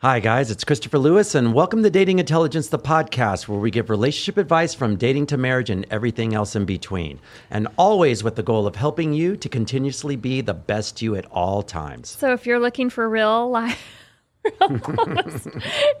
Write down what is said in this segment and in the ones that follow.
Hi, guys, it's Christopher Lewis, and welcome to Dating Intelligence, the podcast where we give relationship advice from dating to marriage and everything else in between. And always with the goal of helping you to continuously be the best you at all times. So if you're looking for real life real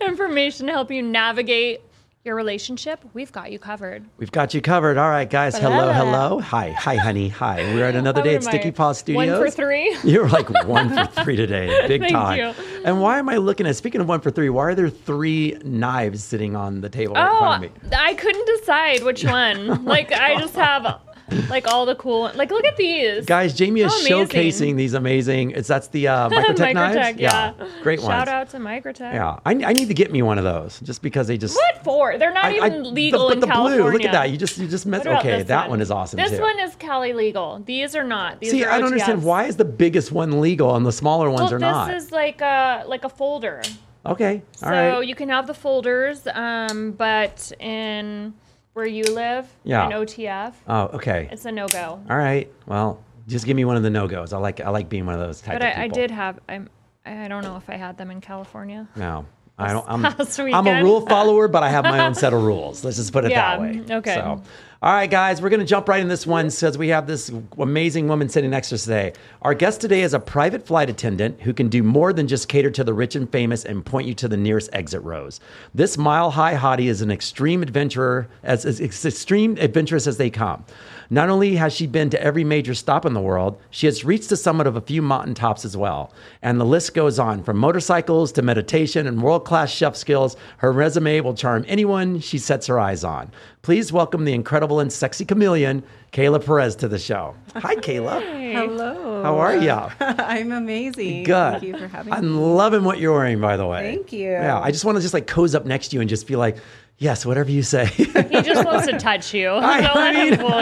information to help you navigate your relationship, we've got you covered. We've got you covered. All right, guys. Hello, hello. Hi, hi, honey. Hi. We're at another day at What am I? Sticky Paw Studios. One for three. You're like one for three today. Big Thank time. you. And why am I looking at, speaking of one for three, why are there three knives sitting on the table in front Oh, of me? I couldn't decide which one. like I just have like all the cool. Like look at these. Guys, Jamie is How amazing. showcasing these amazing. It's that's the uh, Microtech, knives. Yeah. great ones. Shout out to Microtech. Yeah, I, I need to get me one of those just because they just. What for? They're not I- I- even legal the, in the California. blue. Look at that. You just you just. What Okay, that one? is awesome This too. one is Cali legal. These are not. These See, are I don't understand why is the biggest one legal and the smaller ones Well, are not. this is like a like a folder. okay, all So right. you can have the folders, um, but in where you live, Yeah. in OTF, Oh, okay. it's a no go. All right. Well, just give me one of the no goes. I like I like being one of those type But of I. I did have. I'm. I don't know if I had them in California. No. I don't. I'm, I'm a rule follower, but I have my own set of rules. Let's just put it Yeah, that way. okay. So, all right, guys, we're going to jump right in this one because we have this amazing woman sitting next to us today. Our guest today is a private flight attendant who can do more than just cater to the rich and famous and point you to the nearest exit rows. This mile high hottie is an extreme adventurer, as, as, extreme adventurous as they come. Not only has she been to every major stop in the world, she has reached the summit of a few mountain tops as well. And the list goes on from motorcycles to meditation and world class chef skills. Her resume will charm anyone she sets her eyes on. Please welcome the incredible and sexy chameleon, Kayla Perez, to the show. Hi, Kayla. Hello. How are you? I'm amazing. Good. Thank you for having me. I'm loving what you're wearing, by the way. Thank you. Yeah, I just want to just like coze up next to you and just be like, yes, whatever you say. He just wants to touch you. I Don't let him fool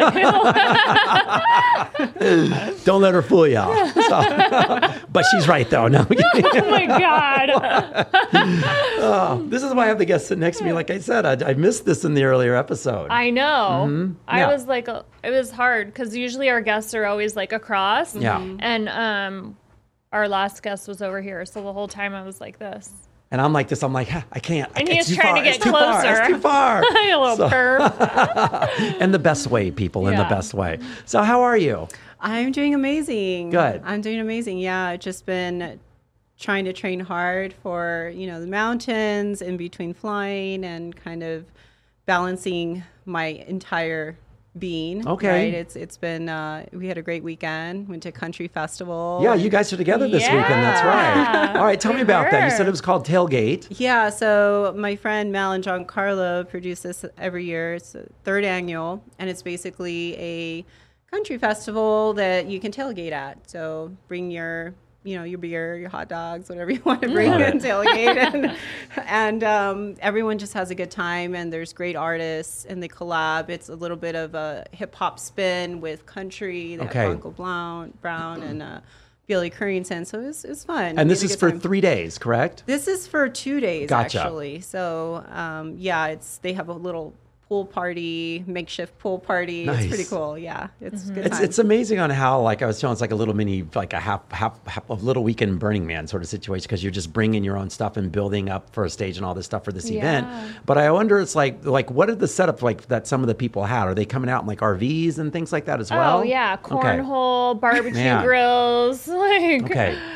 you. Don't let her fool you. So- but she's right, though. No, oh my god. this is why I have the guest sit next to me. Like I said, I, I missed this in the earlier episode. I know. I Yeah. was like, uh, it was hard because usually our guests are always like across. Yeah. And um, our last guest was over here, so the whole time I was like this. And I'm like this. I'm like, I can't. And he's It's too trying to get It's too far. It's closer. too far. you little So- perv. in the best way, people. In the best way. So, how are you? I'm doing amazing. Good. I'm doing amazing. Yeah, I've just been trying to train hard for, you know, the mountains in between flying and kind of balancing my entire being. Okay. Right? It's it's been uh, we had a great weekend, went to country festival. Yeah, you guys are together this weekend. That's right. All right, tell me We about that. You said it was called Tailgate. Yeah, so my friend Mal and Giancarlo produce this every year. It's the third annual, and it's basically a country festival that you can tailgate at. So bring your, you know, your beer, your hot dogs, whatever you want to bring and tailgate, and, and um, everyone just has a good time. And there's great artists, and they collab. It's a little bit of a hip hop spin with country. They Okay. have Uncle Brown, Brown, and uh, Billy Currington. So it's it's fun. And this is for time. three days, correct? This is for two days Gotcha. actually. So um, yeah, it's they have a little pool party, makeshift pool party. Nice. It's pretty cool. Yeah, it's mm-hmm. good. It's, it's amazing on how like I was telling it's like a little mini like a half half, half of little weekend Burning Man sort of situation because you're just bringing your own stuff and building up for a stage and all this stuff for this event. But I wonder it's like like what are the setup like that some of the people had? Are they coming out in like RVs and things like that as oh, well? Oh yeah, Okay. cornhole, barbecue Man. grills, like Okay.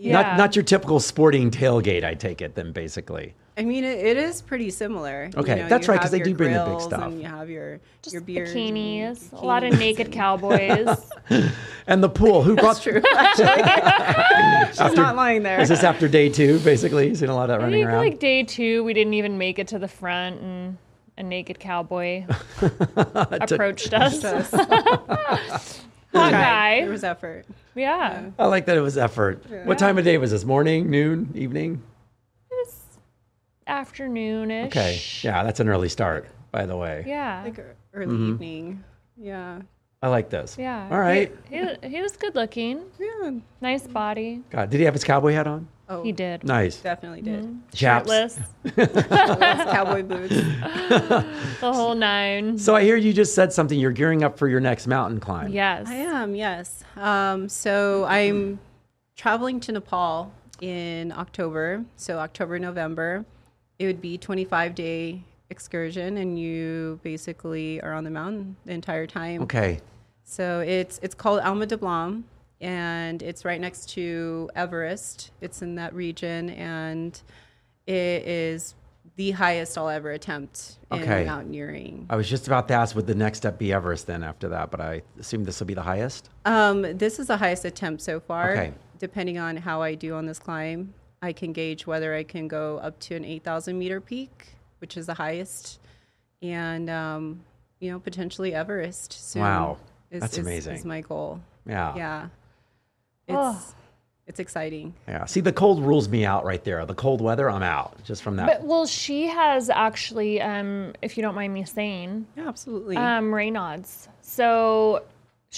Yeah. Not not your typical sporting tailgate, I take it then basically. I mean, it, it is pretty similar. You Okay, know, that's right, because they do bring the big grills stuff. And you have your Just your beers, and bikinis, a lot of naked cowboys. And the pool. Who brought? That's true. Actually, she's not lying there. Is this after day two? Basically, you've seen a lot of that I running think around. like day two, we didn't even make it to the front, and a naked cowboy approached us. Just Hot tried. guy. There was effort. Yeah. I like that it was effort. What time of day was this? Morning, noon, evening? Afternoonish. Okay, yeah, that's an early start. By the way, Yeah. Like early Mm-hmm. evening. Yeah. I like this. yeah. All right. He, he, he was good looking. Yeah. Nice body. God, did he have his cowboy hat on? Oh, He did. Nice. definitely did. Chaps. Shirtless. Cowboy boots. The whole nine. So I hear you just said something. You're gearing up for your next mountain climb. Yes. I am, yes. Um, so I'm traveling to Nepal in October. So October, November. It would be 25 day excursion, and you basically are on the mountain the entire time. Okay. So it's it's called Ama Dablam, and it's right next to Everest. It's in that region, and it is the highest I'll ever attempt in Okay. mountaineering. I was just about to ask, would the next step be Everest then after that? But I assume this will be the highest. Um, this is the highest attempt so far. Okay. Depending on how I do on this climb, I can gauge whether I can go up to an 8,000 meter peak, which is the highest, and um, you know potentially Everest. Soon Wow. is, That's is- amazing. Is my goal. Yeah. Yeah. It's Oh. it's exciting. Yeah. See, the cold rules me out right there. The cold weather, I'm out just from that. But well, she has actually, um, if you don't mind me saying, Yeah, absolutely. um, Raynaud's. So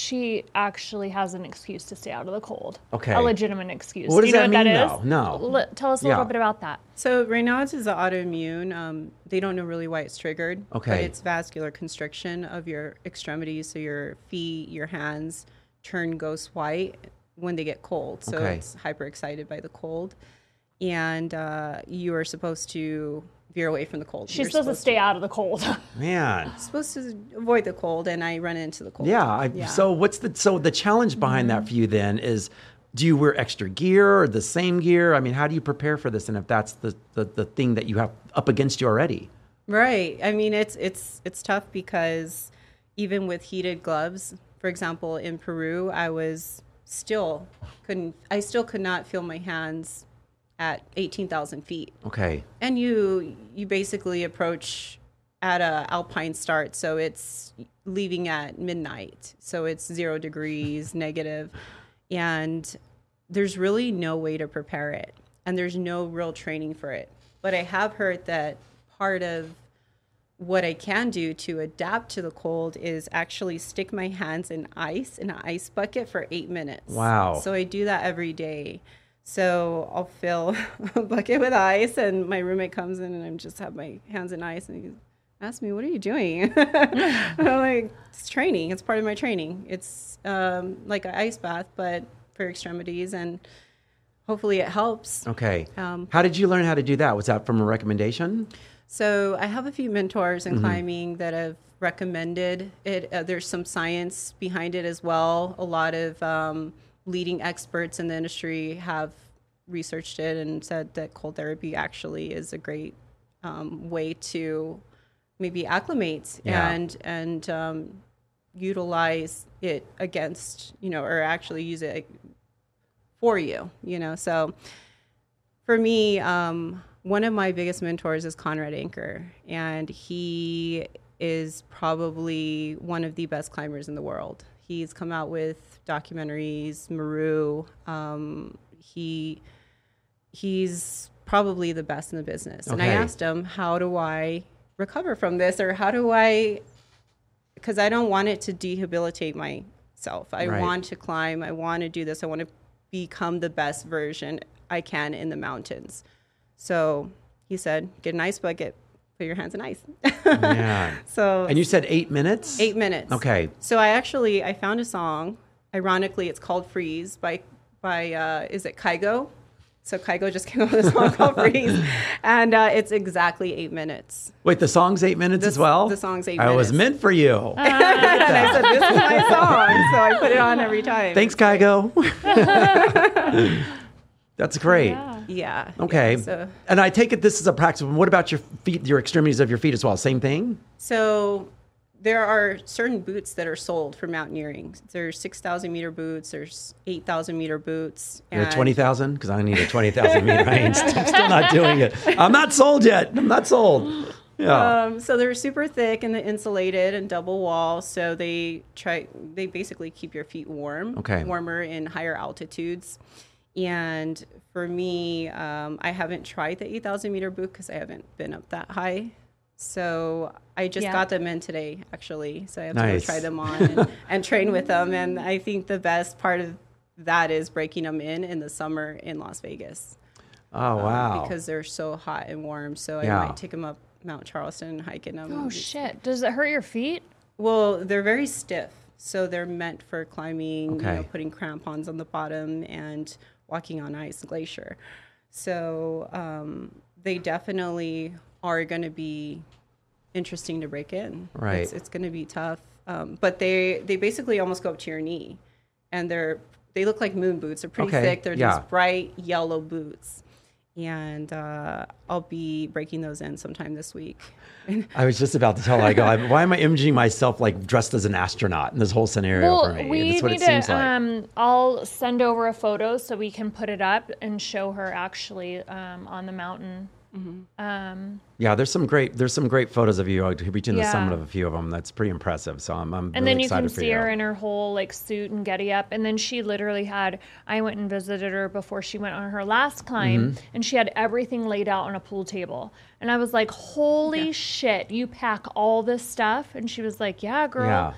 she actually has an excuse to stay out of the cold. Okay. A legitimate excuse. What Do you does know that what mean, that is? though? No. L- tell us a Yeah. little bit about that. So Raynaud's is an autoimmune. Um, they don't know really why it's triggered. Okay. But Okay. it's vascular constriction of your extremities, so your feet, your hands turn ghost white when they get cold. So Okay. it's hyper excited by the cold, and uh, you are supposed to veer away from the cold. She's You're supposed, to stay out of the cold. Man. supposed to avoid the cold, and I run into the cold. Yeah, I, So what's the so the challenge behind that mm-hmm. for you then is do you wear extra gear or the same gear? I mean, how do you prepare for this and if that's the, the, the thing that you have up against you already? Right. I mean, it's it's it's tough because even with heated gloves, for example, in Peru, I was still couldn't I still could not feel my hands at 18,000 feet. Okay. And you you basically approach at a alpine start, so it's leaving at midnight. So it's 0 degrees, negative, and there's really no way to prepare it. And there's no real training for it. But I have heard that part of what I can do to adapt to the cold is actually stick my hands in ice in an ice bucket for eight minutes. Wow. So I do that every day. So I'll fill a bucket with ice, and my roommate comes in, and I just have my hands in ice, and he asks me, "What are you doing?" I'm like, "It's training. It's part of my training. It's um, like an ice bath, but for extremities, and hopefully it helps." Okay. Um, how did you learn how to do that? Was that from a recommendation? So I have a few mentors in climbing that have recommended it. Uh, there's some science behind it as well. A lot of um, leading experts in the industry have researched it and said that cold therapy actually is a great um, way to maybe acclimate Yeah. and and um, utilize it against you know or actually use it for you you know so for me, um, one of my biggest mentors is Conrad Anker, and he is probably one of the best climbers in the world. He's come out with documentaries, Meru. Um, he he's probably the best in the business. And I asked him, "How do I recover from this, or how do I?" Because I don't want it to debilitate myself. I Right. want to climb. I want to do this. I want to become the best version I can in the mountains. So he said, get an ice bucket, put your hands in ice. Yeah. so and you said eight minutes? eight minutes. Okay. So I actually I found a song. Ironically, it's called "Freeze" by by uh, is it Kygo? So Kygo just came up with a song called "Freeze," and uh, it's exactly eight minutes. Wait, the song's eight minutes as well? the song's eight I was meant for you. And I said, "This is my song," so I put it on every time. Thanks, Kygo. That's great. Yeah. Yeah. Okay. yeah, so And I take it this is a practice. What about your feet, your extremities of your feet as well? Same thing? So there are certain boots that are sold for mountaineering. There's 6,000 meter boots. There's 8,000 meter boots. And- 20,000? Because I need a 20,000 meter. I ain't, I'm still not doing it. I'm not sold yet. I'm not sold. Yeah. Um, so they're super thick and they're insulated and double wall. So they try. They basically keep your feet warm. Okay. Warmer in higher altitudes. And for me, um, I haven't tried the 8,000 meter boot because I haven't been up that high. So I just Yeah. got them in today, actually. So I have to Nice. go try them on and, and train with them. And I think the best part of that is breaking them in in the summer in Las Vegas oh, wow. because they're so hot and warm. So Yeah. I might take them up Mount Charleston and hiking them. Oh shit! Does it hurt your feet? Well, they're very stiff, so they're meant for climbing, you Okay. know, putting crampons on the bottom and walking on ice and glacier. So um, they definitely are going to be interesting to break in. Right. It's, it's going to be tough, um, but they they basically almost go up to your knee, and they're they look like moon boots. They're pretty Okay, thick. They're yeah. these bright yellow boots. And uh, I'll be breaking those in sometime this week. I was just about to tell I go, why am I imaging myself like dressed as an astronaut in this whole scenario for me? we That's what need it seems to. like. Um, I'll send over a photo so we can put it up and show her actually um, on the mountain. Um, yeah, there's some great there's some great photos of you. I'll reaching the summit of a few of them. That's pretty impressive. So I'm, I'm and really then you excited can see you. her in her whole like suit and getty up. And then she literally had. I went and visited her before she went on her last climb, Mm-hmm. and she had everything laid out on a pool table. And I was like, "Holy shit! You pack all this stuff?" And she was like, "Yeah, girl." Yeah.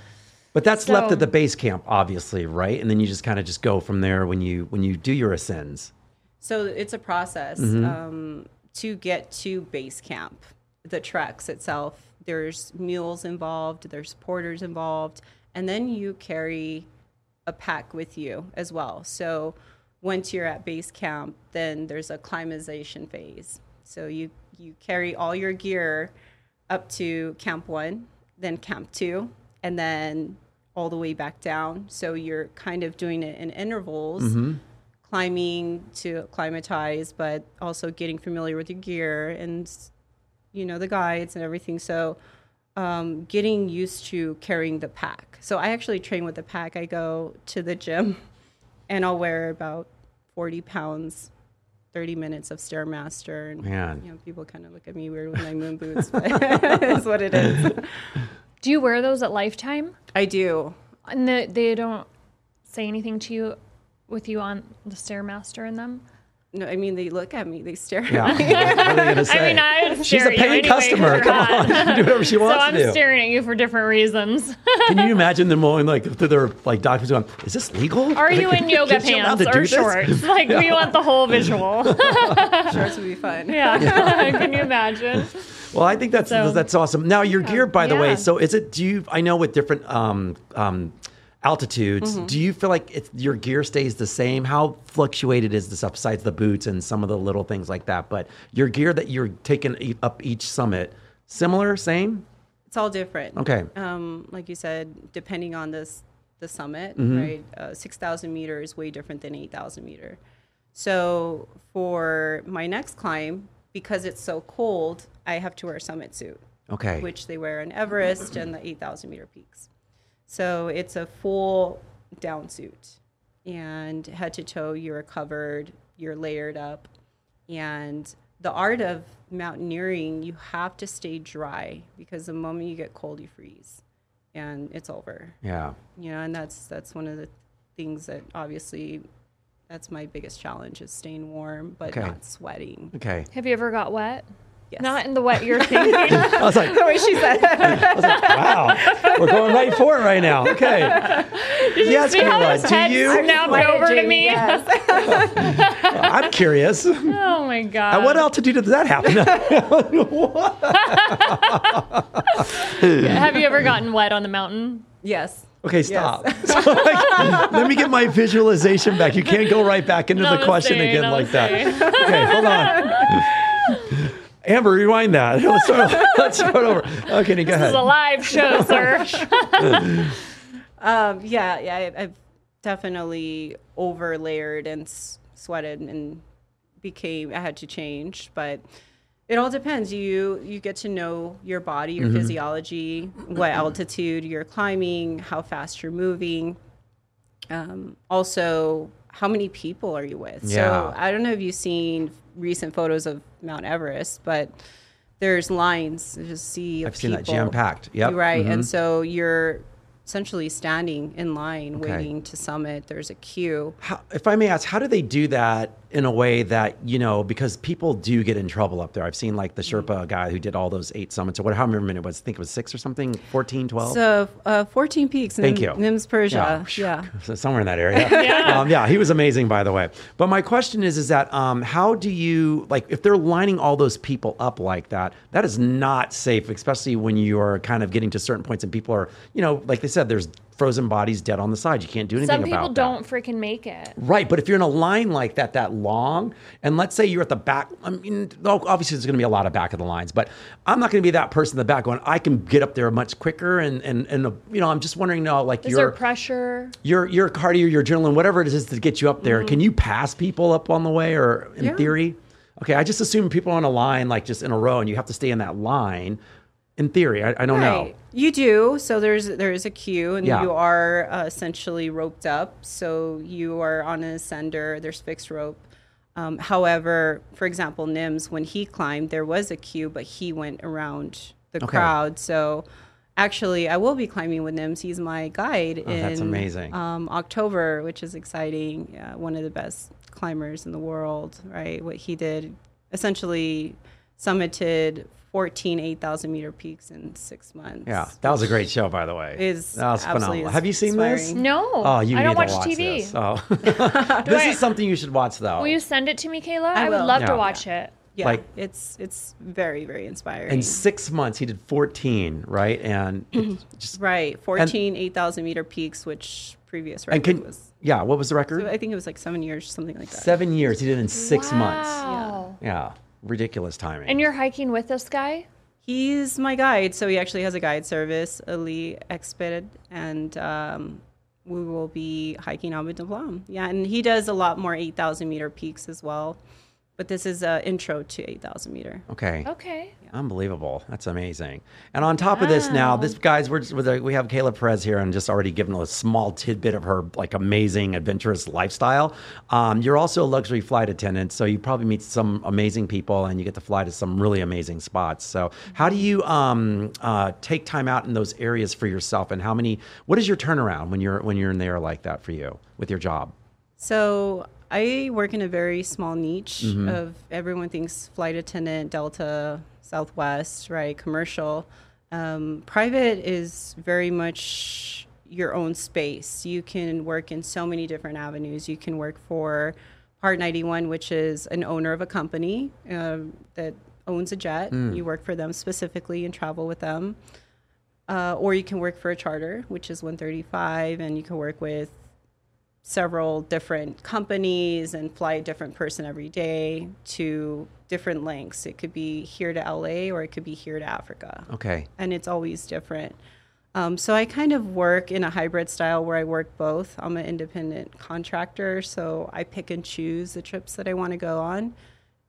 But that's left at the base camp, obviously, right? And then you just kind of just go from there when you when you do your ascends. So it's a process Mm-hmm. um, to get to base camp. The treks itself, there's mules involved, there's porters involved, and then you carry a pack with you as well. So once you're at base camp, then there's a climatization phase. So you you carry all your gear up to camp one, then camp two, and then all the way back down. So you're kind of doing it in intervals mm-hmm. Climbing to acclimatize, but also getting familiar with your gear and you know the guides and everything. So um, getting used to carrying the pack. So I actually train with the pack. I go to the gym and I'll wear about 40 pounds, 30 minutes of Stairmaster. And Man. you know, people kind of look at me weird with my moon boots, but it's what it is. Do you wear those at Lifetime? I do. And the, they don't say anything to you with you on the stairmaster in them. No, I mean, they look at me, they stare Yeah. at me. what are they gonna say? I mean, I would She's stare a at paying anyway 'cause customer. you're Come on, she can do whatever she wants. So I'm to do. staring at you for different reasons. Can you imagine them going like through their like doctors going, "Is this legal? Are you in yoga pants to do or shorts? Like we want the whole visual. Shorts would be fun. yeah. Can you imagine? Well, I think that's So- that's awesome. Now your gear, by the way. So is it? Do you? I know with different um, um, altitudes, Mm-hmm. do you feel like it's, your gear stays the same? How fluctuated is this? Besides the boots and some of the little things like that, but your gear that you're taking up each summit, similar, same? It's all different. Okay. Um, like you said, depending on this the summit, Mm-hmm. right? Uh, Six thousand meters is way different than eight thousand meter. So for my next climb, because it's so cold, I have to wear a summit suit, Okay. which they wear in Everest and the eight thousand meter peaks. So it's a full down suit, and head to toe, you're covered, you're layered up, and the art of mountaineering, you have to stay dry because the moment you get cold, you freeze, and it's over. yeah. You know, and that's that's one of the things that obviously that's my biggest challenge is staying warm but Okay. not sweating. Okay. Have you ever got wet? Yes. Not in the wet you're thinking. I was like, the way she said. wow, we're going right for it right now. Okay. yes, See how Caroline. his Do head you? snapped over to me? I'm curious. Oh my uh, god. At what altitude did that happen? Have you ever gotten wet on the mountain? yes. Okay, stop. So, like, let me get my visualization back. You can't go right back into the Namaste, question again like that. namaste. Okay, hold on. Amber, rewind that. Let's start, let's start over. Okay, go This ahead. This is a live show, sir. Um, yeah, yeah, I, I've definitely over layered and s- sweated and became I had to change, but it all depends. You you get to know your body, Mm-hmm. your physiology, what altitude you're climbing, how fast you're moving. Um, also, how many people are you with? Yeah. So I don't know if you've seen recent photos of Mount Everest, but there's lines. Just see. I've seen that jam-packed. Yep. Right, Mhm. and so you're essentially standing in line Okay. waiting to summit. There's a queue. How, if I may ask, how do they do that in a way that you know? Because people do get in trouble up there. I've seen like the Mm. Sherpa guy who did all those eight summits or what, however many it was. I think it was six or something, 14, 12? So, uh, 14 peaks. Thank Nim- you. Nims Purja. Yeah. So somewhere in that area. yeah. Um, yeah, he was amazing, by the way. But my question is, is that um, how do you like if they're lining all those people up like that? That is not safe, especially when you are kind of getting to certain points and people are, you know, like they said, there's frozen bodies dead on the side. You can't do anything Some people about don't freaking make it. Right, but if you're in a line like that that long, and let's say you're at the back, I mean, obviously there's going to be a lot of back of the lines, but I'm not going to be that person in the back going, I can get up there much quicker, and and and you know, I'm just wondering now, like Is there your pressure? your your cardio, your adrenaline, whatever it is to get you up there, mm-hmm. can you pass people up on the way, or in Yeah. theory? Okay, I just assume people are on a line like just in a row, and you have to stay in that line. In theory, I, I don't know. Right. You do. So there's there is a queue, and Yeah. you are uh, essentially roped up. So you are on an ascender. There's fixed rope. Um, however, for example, Nims, when he climbed, there was a queue, but he went around the Okay. crowd. So actually, I will be climbing with Nims. He's my guide in Oh, that's amazing. Um, October, which is exciting. Yeah, one of the best climbers in the world, right? What he did essentially summited 14 8,000 meter peaks in six months. Yeah, that was a great show, by the way. Is that was absolutely phenomenal. Have you seen this? No. Oh, you I don't need watch, to watch TV. this. Oh. this I- is something you should watch, though. Will you send it to me, Kayla? I, would love Yeah. to watch it. Yeah, Like- it's it's very very inspiring. In six months, he did 14, right? And just right, 14 8,000 meter peaks, which previous and record can was. yeah, what was the record? I think it was like seven years, something like that. Seven years. He did in six months. Wow. Yeah, ridiculous timing. And you're hiking with this guy? He's my guide, so he actually has a guide service, Ali Expedited, and um, we will be hiking Ama Dablam. Yeah, and he does a lot more 8,000 meter peaks as well, but this is an intro to 8,000 meter. okay. Okay. Unbelievable. That's amazing. And on top of this, now this guys, we're just, we have Kayla Perez here, and just already given a small tidbit of her like amazing adventurous lifestyle. Um, you're also a luxury flight attendant, so you probably meet some amazing people, and you get to fly to some really amazing spots. So, how do you um, uh, take time out in those areas for yourself, and how many? What is your turnaround when you're when you're in there like that for you with your job? So I work in a very small niche of everyone thinks flight attendant, Delta, Southwest, right? Commercial. Um, private is very much your own space. You can work in so many different avenues. You can work for Part 91, which is an owner of a company um, that owns a jet. You work for them specifically and travel with them. Uh, or you can work for a charter, which is 135, and you can work with several different companies and fly a different person every day to different lengths. It could be here to LA or it could be here to Africa. Okay. And it's always different. Um, so I kind of work in a hybrid style where I work both. I'm an independent contractor, so I pick and choose the trips that I want to go on.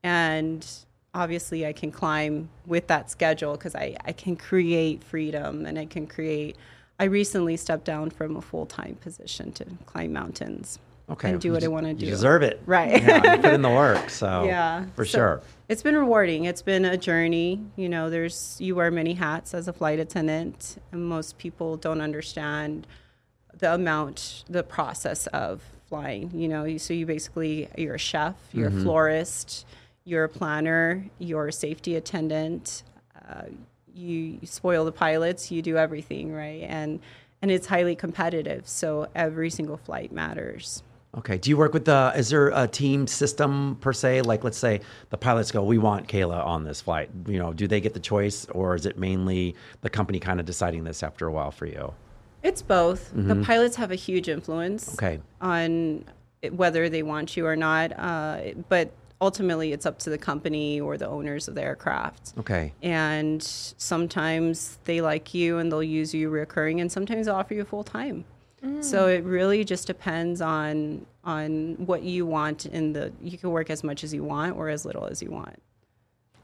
And obviously, I can climb with that schedule because I, I can create freedom and I can create. I recently stepped down from a full time position to climb mountains Okay. and do what I want to do. you deserve it. Right. Yeah, put in the work. So yeah for So sure. it's been rewarding it's been a journey you know there's you wear many hats as a flight attendant and most people don't understand the amount the process of flying you know so you basically you're a chef you're Mm-hmm. a florist you're a planner you're a safety attendant uh, you, you spoil the pilots you do everything right and and it's highly competitive so every single flight matters Okay. Do you work with the? Is there a team system per se? Like, let's say the pilots go, "We want Kayla on this flight." You know, do they get the choice, or is it mainly the company kind of deciding this after a while for you? It's both. The pilots have a huge influence Mm-hmm. Okay. on whether they want you or not. Uh, but ultimately, it's up to the company or the owners of the aircraft. Okay. And sometimes they like you and they'll use you recurring, and sometimes they'll offer you full time. Mm. So it really just depends on on what you want in the you can work as much as you want or as little as you want.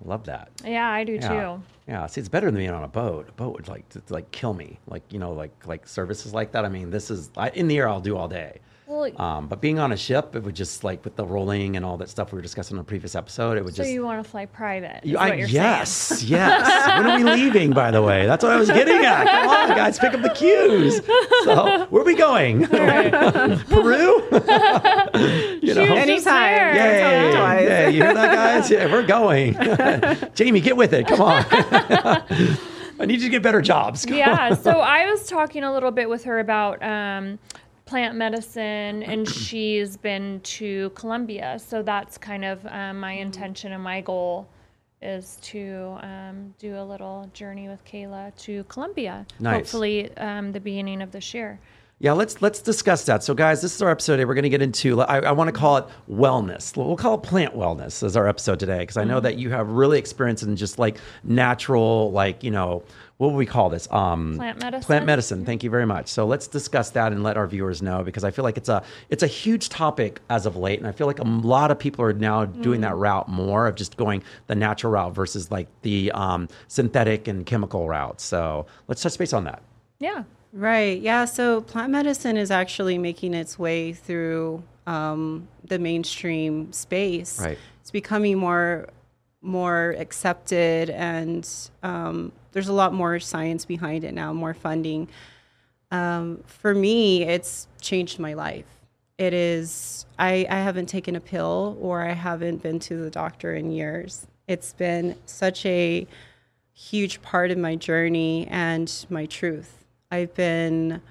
Love that. Yeah, I do Yeah. too. Yeah. See, it's better than being on a boat. A boat would like to, like kill me. Like you know, like like services like that. I mean, this is I, in the air. I'll do all day. Well, Um, but being on a ship, it would just like with the rolling and all that stuff we were discussing in a previous episode. It would so just. So you want to fly private? Is You- I- what you're yes, yes. when are we leaving? By the way, that's what I was getting at. Come on, guys, pick up the cues. So, where are we going? Peru? you know, Anytime. there. Yay! Twice. Yeah, you hear that, guys? Yeah, we're going. Jamie, get with it. Come on. I need you to get better jobs. Come yeah. So I was talking a little bit with her about um, plant medicine, and she's been to Colombia. So that's kind of um, my intention and my goal is to um, do a little journey with Kayla to Colombia. Nice. Hopefully, um, the beginning of this year. Yeah, let's let's discuss that. So, guys, this is our episode today. We're going to get into. I, I want to call it wellness. We'll call it plant wellness as our episode today because I know that you have really experience in just like natural, like you know, what would we call this? Um, Plant medicine? Plant medicine. Thank you very much. So let's discuss that and let our viewers know because I feel like it's a it's a huge topic as of late, and I feel like a lot of people are now doing that route more of just going the natural route versus like the um, synthetic and chemical route. So let's touch base on that. Yeah. Right. Yeah. So plant medicine is actually making its way through um, the mainstream space. Right. It's becoming more more accepted, and um, there's a lot more science behind it now, more funding. Um, for me, it's changed my life. It is. I, I haven't taken a pill or I haven't been to the doctor in years. It's been such a huge part of my journey and my truth. I've been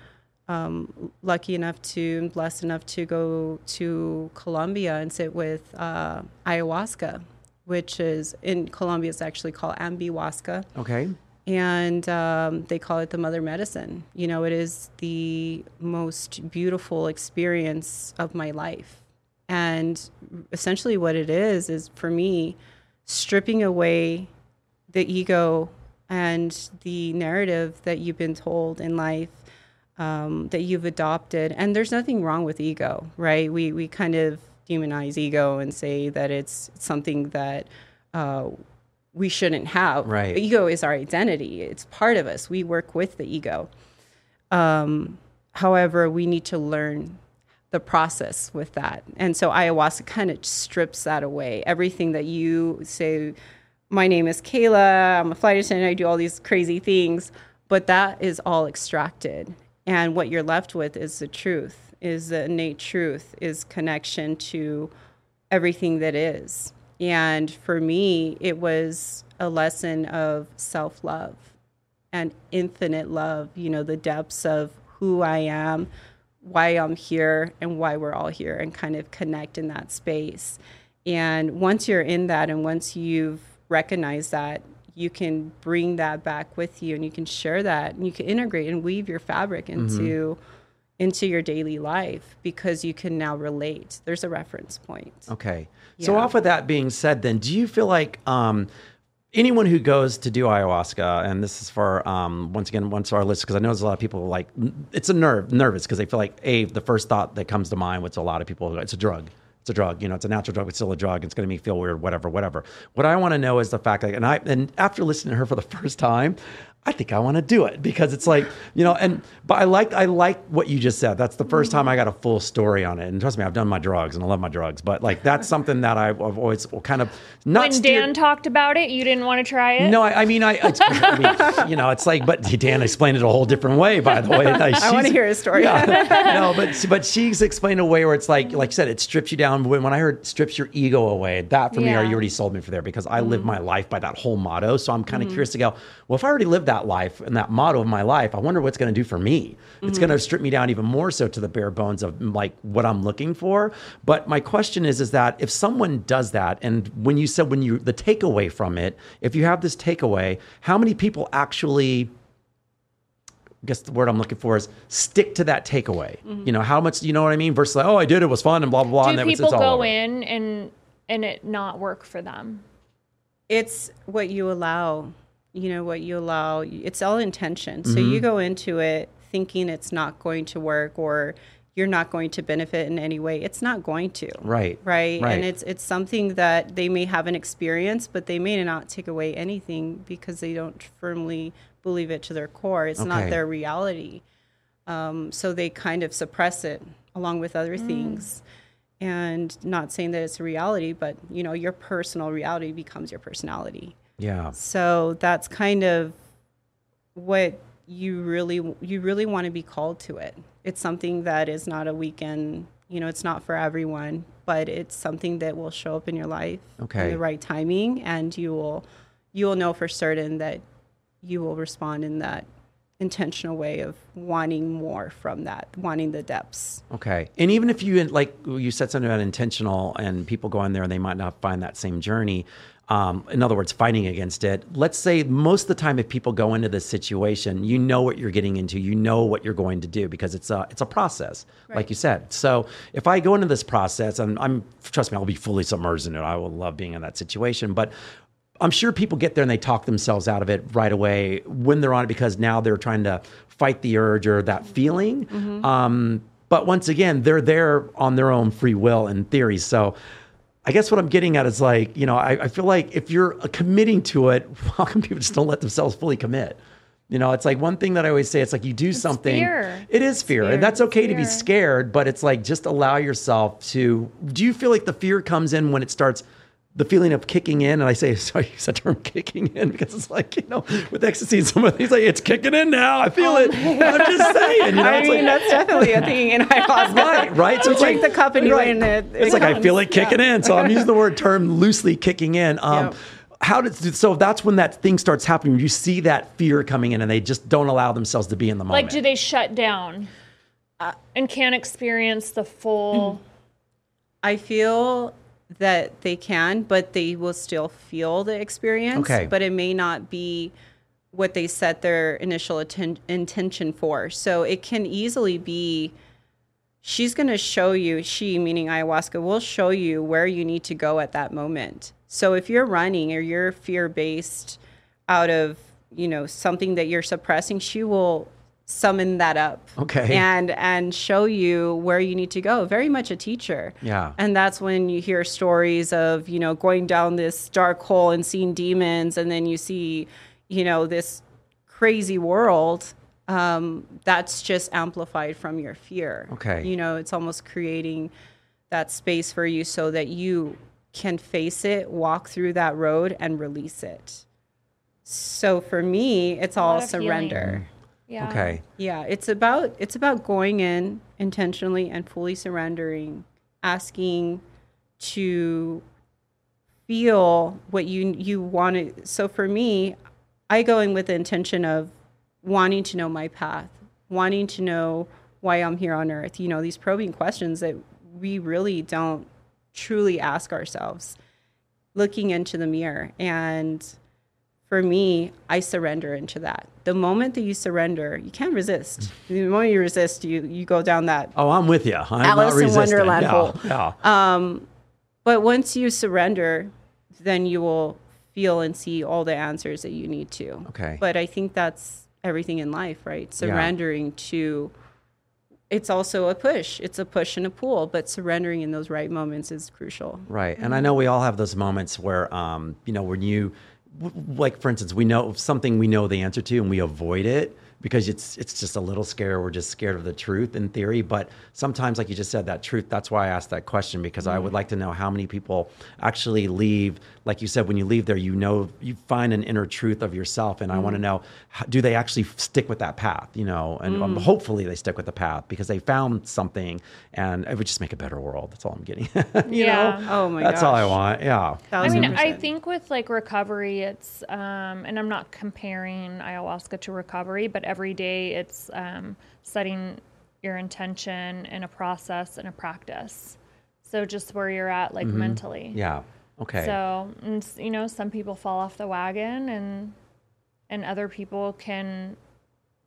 um, lucky enough to, and blessed enough to go to Colombia and sit with uh, ayahuasca, which is in Colombia, it's actually called ambihuasca Okay. And um, they call it the mother medicine. You know, it is the most beautiful experience of my life. And essentially, what it is, is for me, stripping away the ego and the narrative that you've been told in life um, that you've adopted. And there's nothing wrong with ego, right? We, we kind of demonize ego and say that it's something that uh, we shouldn't have. Right. Ego is our identity, it's part of us. We work with the ego. Um, however, we need to learn the process with that. And so ayahuasca kind of strips that away. Everything that you say, my name is Kayla, I'm a flight attendant, I do all these crazy things, but that is all extracted. And what you're left with is the truth, is the innate truth, is connection to everything that is. And for me, it was a lesson of self love and infinite love, you know, the depths of who I am, why I'm here, and why we're all here, and kind of connect in that space. And once you're in that, and once you've recognized that, you can bring that back with you and you can share that and you can integrate and weave your fabric mm-hmm. into into your daily life because you can now relate there's a reference point Okay. So off of that being said, then do you feel like um, anyone who goes to do ayahuasca, and this is for um, once again, once our list, because I know there's a lot of people like it's a nerve nervous because they feel like a the first thought that comes to mind, which a lot of people, it's a drug. It's a drug, you know. It's a natural drug. It's still a drug. It's going to make me feel weird, whatever, whatever. What I want to know is the fact that, and I, and after listening to her for the first time, I think I want to do it because it's like, you know, and but I like I like what you just said. That's the 1st time I got a full story on it. And trust me, I've done my drugs and I love my drugs, but like that's something that I've, I've always kind of not When steered- Dan talked about it, you didn't want to try it. no, I, I mean, I, it's, I mean, you know, it's like, but Dan explained it a whole different way, by the way. I want to hear his story. yeah. no, but but she's explained a way where it's like, like you said, it strips you down. When, when I heard strips your ego away, that for me, Yeah. you already sold me for there because I live Mm-hmm. my life by that whole motto. So I'm kind of curious to go, well, if I already lived that life and that motto of my life, I wonder what's going to do for me. It's Mm-hmm. going to strip me down even more so to the bare bones of like what I'm looking for. But my question is, is that if someone does that, and when you said when you the takeaway from it, if you have this takeaway, how many people actually I guess the word I'm looking for is stick to that takeaway. You know, how much, you know what I mean? Versus like, oh, I did, it was fun and blah, blah, blah. Do and then it's, people it's all go over. in and and it not work for them? it's what you allow you know what you allow it's all intention so Mm-hmm. you go into it thinking it's not going to work or you're not going to benefit in any way. It's not going to. Right. Right. Right. And it's it's something that they may have an experience, but they may not take away anything because they don't firmly believe it to their core. It's Okay. not their reality. Um, so they kind of suppress it along with other things. And not saying that it's a reality, but you know, your personal reality becomes your personality. Yeah. So that's kind of what you really you really want to be called to it. It's something that is not a weekend, you know, it's not for everyone, but it's something that will show up in your life Okay. in the right timing and you will you will know for certain that you will respond in that intentional way of wanting more from that, wanting the depths. Okay. And even if you like you said something about intentional and people go in there and they might not find that same journey. Um, in other words, fighting against it. Let's say most of the time, if people go into this situation, you know what you're getting into. You know what you're going to do because it's a it's a process, like you said. So if I go into this process, and I'm trust me, I'll be fully submerged in it. I will love being in that situation, but I'm sure people get there and they talk themselves out of it right away when they're on it because now they're trying to fight the urge or that feeling. Um, but once again, they're there on their own free will in theory. So I guess what I'm getting at is like, you know, I, I feel like if you're committing to it, how come people just don't let themselves fully commit? You know, it's like one thing that I always say, it's like you do something. fear. It is fear. fear. And that's okay to be scared, but it's like just allow yourself to. Do you feel like the fear comes in when it starts? The feeling of kicking in, and I say, sorry, I use that term kicking in because it's like, you know, with ecstasy, some of these like, it's kicking in now. I feel it. I'm just saying, you know, I it's mean, like, that's definitely a thing in ayahuasca. right, right. So You it's drink like the cup and you right. in it. It's like I feel it kicking in. So I'm using the word term loosely kicking in. Um, Yep. How did so? That's when that thing starts happening. You see that fear coming in, and they just don't allow themselves to be in the moment. Like, do they shut down and can't experience the full? I feel that they can, but they will still feel the experience. Okay. But it may not be what they set their initial atten- intention for. So it can easily be she's going to show you, she meaning ayahuasca, will show you where you need to go at that moment. So if you're running or you're fear based out of, you know, something that you're suppressing, she will summon that up Okay. and and show you where you need to go very much a teacher Yeah. and that's when you hear stories of you know going down this dark hole and seeing demons and then you see you know this crazy world um, that's just amplified from your fear Okay. you know it's almost creating that space for you so that you can face it walk through that road and release it so for me it's all surrender healing. Surrender Yeah. okay. yeah, it's about it's about going in intentionally and fully surrendering, asking to feel what you you want to. So for me, I go in with the intention of wanting to know my path, wanting to know why I'm here on earth. You know, these probing questions that we really don't truly ask ourselves. Looking into the mirror and for me, I surrender into that. The moment that you surrender, you can't resist. The moment you resist, you you go down that. Oh, I'm with you. I'm Alice in. Wonderland yeah. hole. Yeah. But once you surrender, then you will feel and see all the answers that you need to. Okay. But I think that's everything in life, right? Surrendering to it's also a push. It's a push and a pull, but surrendering in those right moments is crucial. Right. And I know we all have those moments where, um, you know, when you, like, for instance, we know something we know the answer to and we avoid it because it's it's just a little scary. We're just scared of the truth in theory. But sometimes, like you just said, that truth, that's why I asked that question because I would like to know how many people actually leave. Like you said, when you leave there, you know, you find an inner truth of yourself. And I want to know, how, do they actually stick with that path, you know? And um, hopefully they stick with the path because they found something and it would just make a better world. That's all I'm getting. you Yeah. know? Oh my That's all I want. Yeah. I mean, I think with like recovery, it's, um, and I'm not comparing ayahuasca to recovery, but every day it's um, setting your intention in a process and a practice. So just where you're at, like mentally. Mm-hmm. Yeah. Okay. So, and, you know, some people fall off the wagon and, and other people can,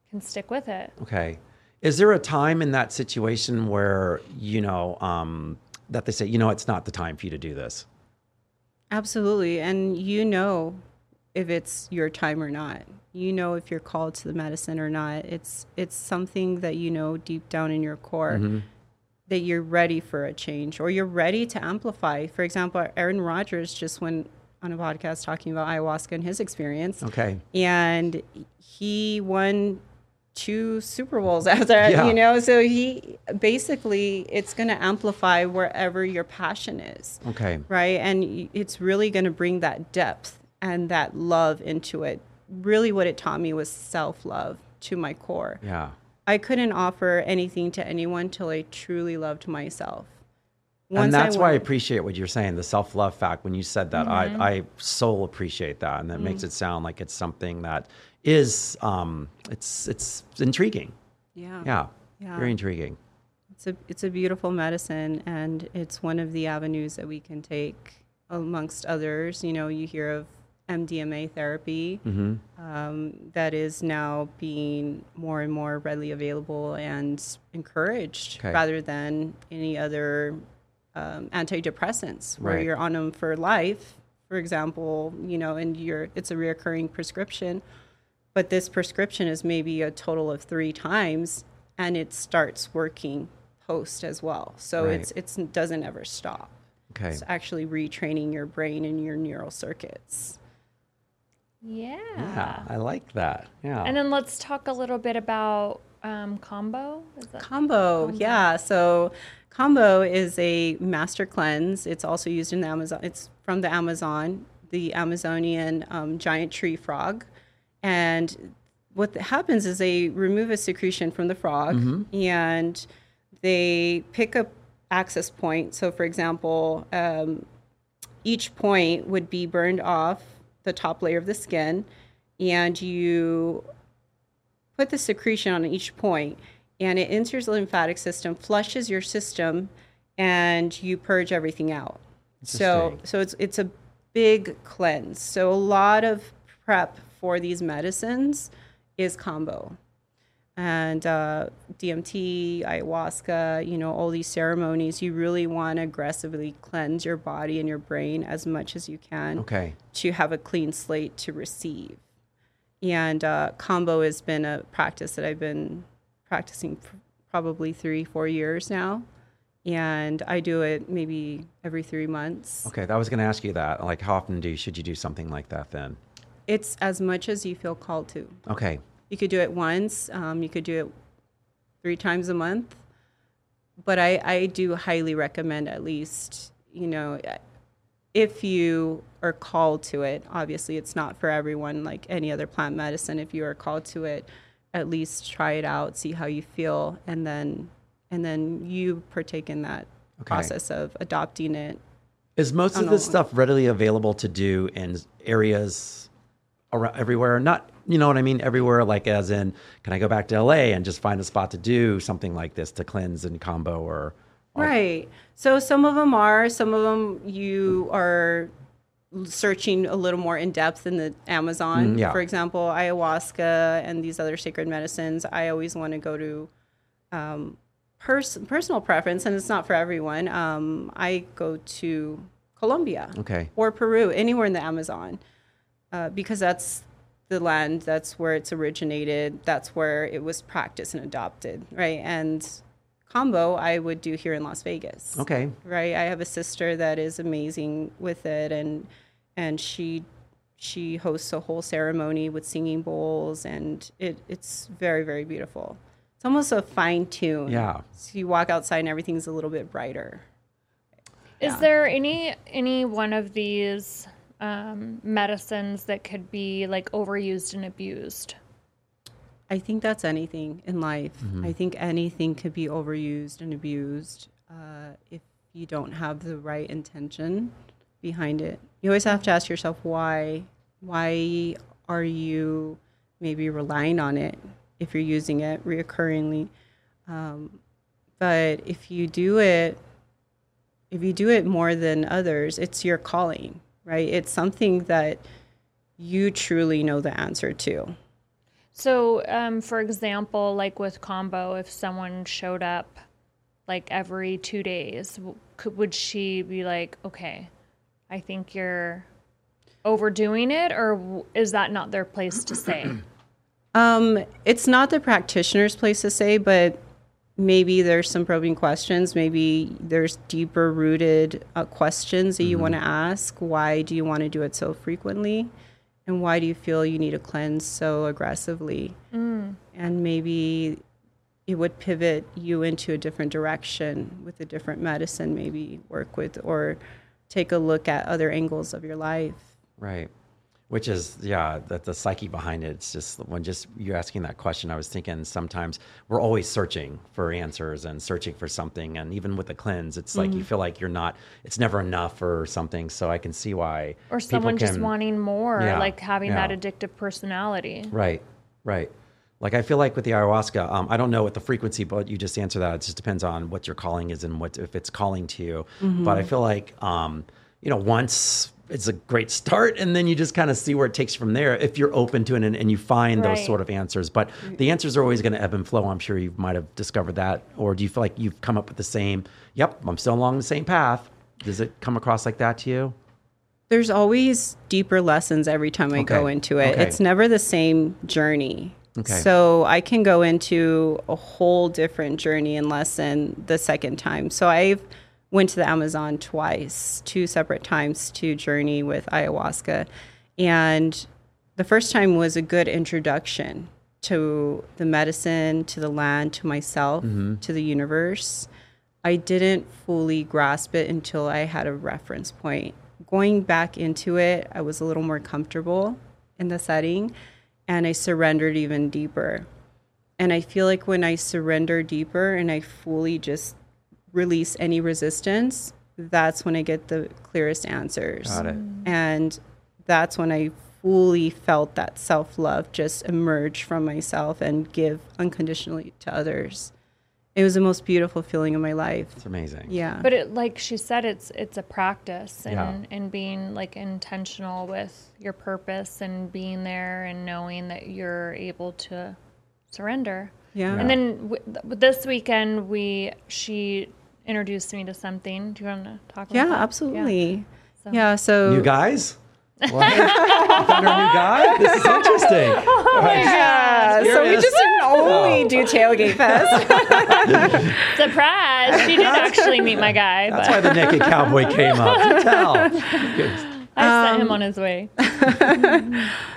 can stick with it. Okay. Is there a time in that situation where, you know, um, that they say, you know, it's not the time for you to do this? Absolutely. And you know if it's your time or not. You know if you're called to the medicine or not. It's it's something that you know deep down in your core mm-hmm. that you're ready for a change or you're ready to amplify. For example, Aaron Rodgers just went on a podcast talking about ayahuasca and his experience Okay. and he won two Super Bowls after that, Yeah. you know. So he basically it's going to amplify wherever your passion is, Okay. right? And it's really going to bring that depth and that love into it. Really, what it taught me was self love to my core. Yeah. I couldn't offer anything to anyone till I truly loved myself. and Once that's why I appreciate what you're saying, the self love fact. When you said that, Mm-hmm. I, I so appreciate that. And that makes it sound like it's something that is, um, it's, it's intriguing. yeah. Yeah. Yeah. Very intriguing. It's a it's a beautiful medicine, and it's one of the avenues that we can take amongst others. You know, you hear of MDMA therapy um, that is now being more and more readily available and encouraged, Okay. rather than any other um, antidepressants where Right. you're on them for life. For example, you know, and you're it's a reoccurring prescription but this prescription is maybe a total of three times and it starts working post as well so Right. it's it's it doesn't ever stop Okay. it's actually retraining your brain and your neural circuits Yeah. Yeah. I like that. Yeah. And then let's talk a little bit about um, Kambo. Is that Kambo yeah so Kambo is a master cleanse it's also used in the amazon it's from the amazon the amazonian um, giant tree frog and what happens is they remove a secretion from the frog and they pick a access point so for example um, each point would be burned off the top layer of the skin and you put the secretion on each point and it enters the lymphatic system flushes your system and you purge everything out. So so it's it's a big cleanse. So a lot of prep for these medicines is Kambo and uh, DMT, ayahuasca, you know, all these ceremonies, you really want to aggressively cleanse your body and your brain as much as you can okay. to have a clean slate to receive. And uh, Kambo has been a practice that I've been practicing for probably three, four years now. And I do it maybe every three months. Okay. I was going to ask you that. Like, how often do you, should you do something like that then? It's as much as you feel called to. Okay. You could do it once, um, you could do it three times a month. But I, I do highly recommend at least, you know, if you are called to it, obviously it's not for everyone like any other plant medicine. If you are called to it, at least try it out, see how you feel, and then and then you partake in that Okay. process of adopting it. Is most of this stuff readily available to do in areas around everywhere? Or not, you know what I mean? Everywhere, like as in, can I go back to LA and just find a spot to do something like this to cleanse and Kambo or? Right. So some of them are, some of them you are searching a little more in depth in the Amazon. Mm, yeah. For example, ayahuasca and these other sacred medicines. I always want to go to um, pers- personal preference, and it's not for everyone. Um, I go to Colombia Okay. or Peru, anywhere in the Amazon, uh, because that's the land, that's where it's originated, that's where it was practiced and adopted, right? And Kambo, I would do here in Las Vegas. Okay. Right. I have a sister that is amazing with it, and and she she hosts a whole ceremony with singing bowls, and it it's very very beautiful. It's almost a fine tune. Yeah. So you walk outside and everything's a little bit brighter. Is there any any one of these um, medicines that could be like overused and abused? I think that's anything in life. I think anything could be overused and abused uh, if you don't have the right intention behind it. You always have to ask yourself why. Why are you maybe relying on it if you're using it reoccurringly? Um, but if you do it, if you do it more than others, it's your calling, right? It's something that you truly know the answer to. So, um, for example, like with Kambo, if someone showed up like every two days, could, would she be like, okay, I think you're overdoing it, or is that not their place to say? Um, it's not the practitioner's place to say, but maybe there's some probing questions. Maybe there's deeper rooted uh, questions that you want to ask. Why do you want to do it so frequently? And why do you feel you need to cleanse so aggressively? And maybe it would pivot you into a different direction with a different medicine, maybe work with or take a look at other angles of your life. Right. Which is, yeah, that the psyche behind it. It's just when just you asking that question, I was thinking sometimes we're always searching for answers and searching for something. And even with the cleanse, it's like Mm-hmm. you feel like you're not, it's never enough or something. So I can see why. Or someone just wanting more, Yeah, like having that addictive personality. Right, right. Like I feel like with the ayahuasca, um, I don't know what the frequency, but you just answer that. It just depends on what your calling is and what if it's calling to you. Mm-hmm. But I feel like um, you know once it's a great start, and then you just kind of see where it takes you from there. If you're open to it and, and you find those sort of answers, but the answers are always going to ebb and flow. I'm sure you might have discovered that, or do you feel like you've come up with the same? Yep, I'm still along the same path. Does it come across like that to you? There's always deeper lessons every time I go into it. Okay. It's never the same journey. Okay. So I can go into a whole different journey and lesson the second time. So I've went to the Amazon twice, two separate times to journey with ayahuasca. And the first time was a good introduction to the medicine, to the land, to myself, mm-hmm. to the universe. I didn't fully grasp it until I had a reference point. Going back into it, I was a little more comfortable in the setting and I surrendered even deeper. And I feel like when I surrender deeper and I fully just release any resistance, that's when I get the clearest answers. Got it. And that's when I fully felt that self love just emerge from myself and give unconditionally to others. It was the most beautiful feeling of my life. It's amazing. Yeah. But it, like she said, it's it's a practice and Yeah. and being like intentional with your purpose and being there and knowing that you're able to surrender. yeah. And then w- this weekend we she introduced me to something. Do you want to talk about Yeah, that? absolutely. So- Yeah. So New guys? What? you found a new guy? This is interesting. Oh yeah. Here So we just didn't only Oh. do tailgate fest. Surprise! She did actually meet my guy, That's but why the naked cowboy came up. Do tell. I sent Um, him on his way.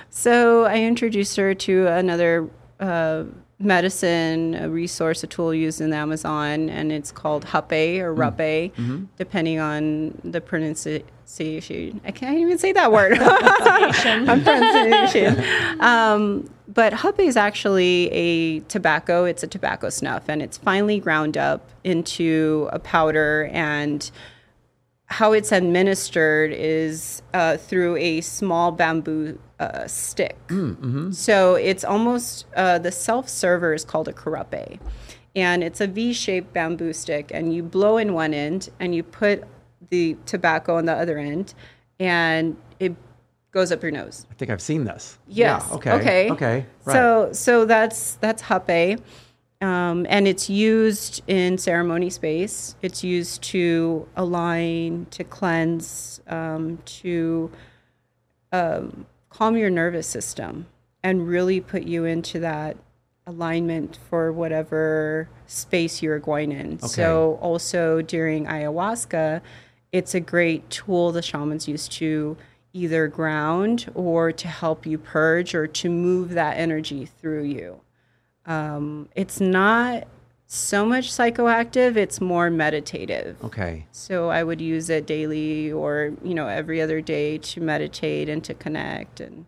so I introduced her to another uh, medicine, a resource, a tool used in Amazon, and it's called Hape or Rape, depending on the pronunciation. I can't even say that word. I'm pronunciation. Um, but Hape is actually a tobacco. It's a tobacco snuff, and it's finely ground up into a powder and how it's administered is uh, through a small bamboo uh, stick. So it's almost uh, the self server is called a kuripe. And it's a V shaped bamboo stick, and you blow in one end and you put the tobacco on the other end, and it goes up your nose. I think I've seen this. Yes. Yeah, okay. Okay. Okay. Right. So so that's that's hape, um, and it's used in ceremony space. It's used to align, to cleanse, um, to um, calm your nervous system, and really put you into that alignment for whatever space you're going in. So also during ayahuasca, it's a great tool the shamans use to either ground or to help you purge or to move that energy through you. Um, it's not so much psychoactive, it's more meditative. okay. So I would use it daily or, you know, every other day to meditate and to connect. And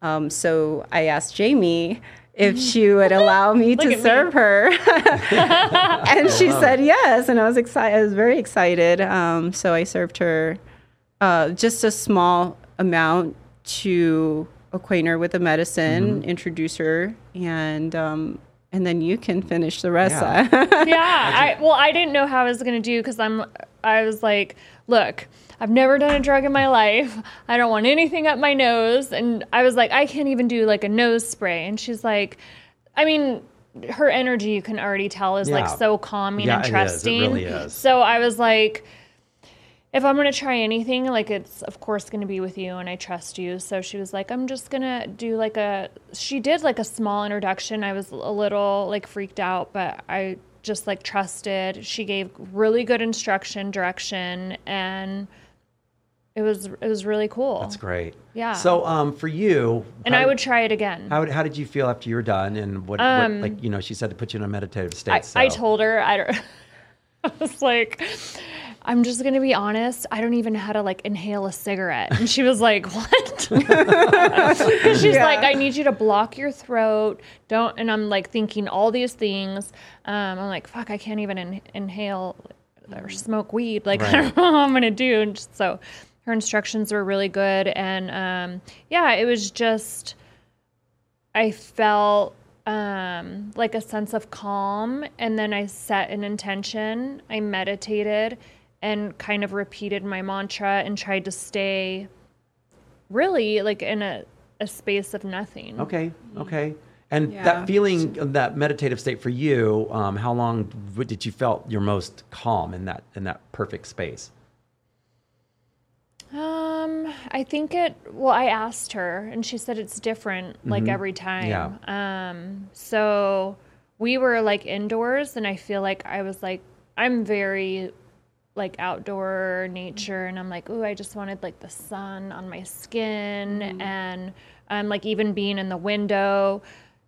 um, so I asked Jamie if she would allow me to at me. serve her. and she said yes. And I was excited. I was very excited. Um, so I served her uh, just a small amount to acquaint her with the medicine, introduce her, and um, and then you can finish the rest. Yeah. yeah i well i didn't know how i was going to do because i'm i was like look i've never done a drug in my life i don't want anything up my nose and i was like i can't even do like a nose spray and she's like i mean her energy you can already tell is Yeah. like so calming Yeah, and it is. It trusting really is. so i was like if I'm gonna try anything, like it's of course gonna be with you, and I trust you. So she was like, I'm just gonna do like a. She did like a small introduction. I was a little like freaked out, but I just like trusted. She gave really good instruction, direction, and it was it was really cool. That's great. Yeah. So, um, for you, And how- I would try it again. How, how did you feel after you were done? And what, what like, you know, she said to put you in a meditative state. I, so. I told her I don't. I was like, I'm just gonna be honest. I don't even know how to like inhale a cigarette, and she was like, "What?" Because she's like, "I need you to block your throat. Don't." And I'm like thinking all these things. Um, I'm like, "Fuck, I can't even in- inhale or smoke weed. Like, I don't know how I'm gonna do." And just, so, her instructions were really good, and um, yeah, it was just. I felt um, like a sense of calm, and then I set an intention. I meditated and kind of repeated my mantra and tried to stay really like in a, a space of nothing. Okay. Okay. And Yeah. that feeling, that meditative state for you, um, how long did you felt your most calm in that in that perfect space? Um, I think it. Well, I asked her, and she said it's different, like every time. Yeah. Um, so we were like indoors, and I feel like I was like, I'm very like outdoor nature, and I'm like, ooh, I just wanted like the sun on my skin, and um, like even being in the window.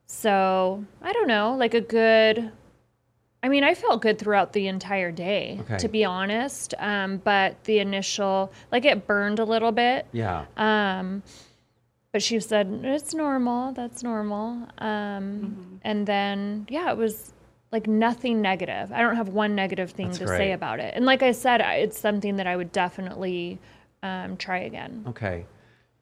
So I don't know, like a good. I mean, I felt good throughout the entire day, Okay. to be honest. Um, but the initial, like, it burned a little bit. Yeah. Um, but she said it's normal. That's normal. Um, And then, yeah, it was like nothing negative. I don't have one negative thing That's to great. say about it. And like I said, it's something that I would definitely um, try again. Okay.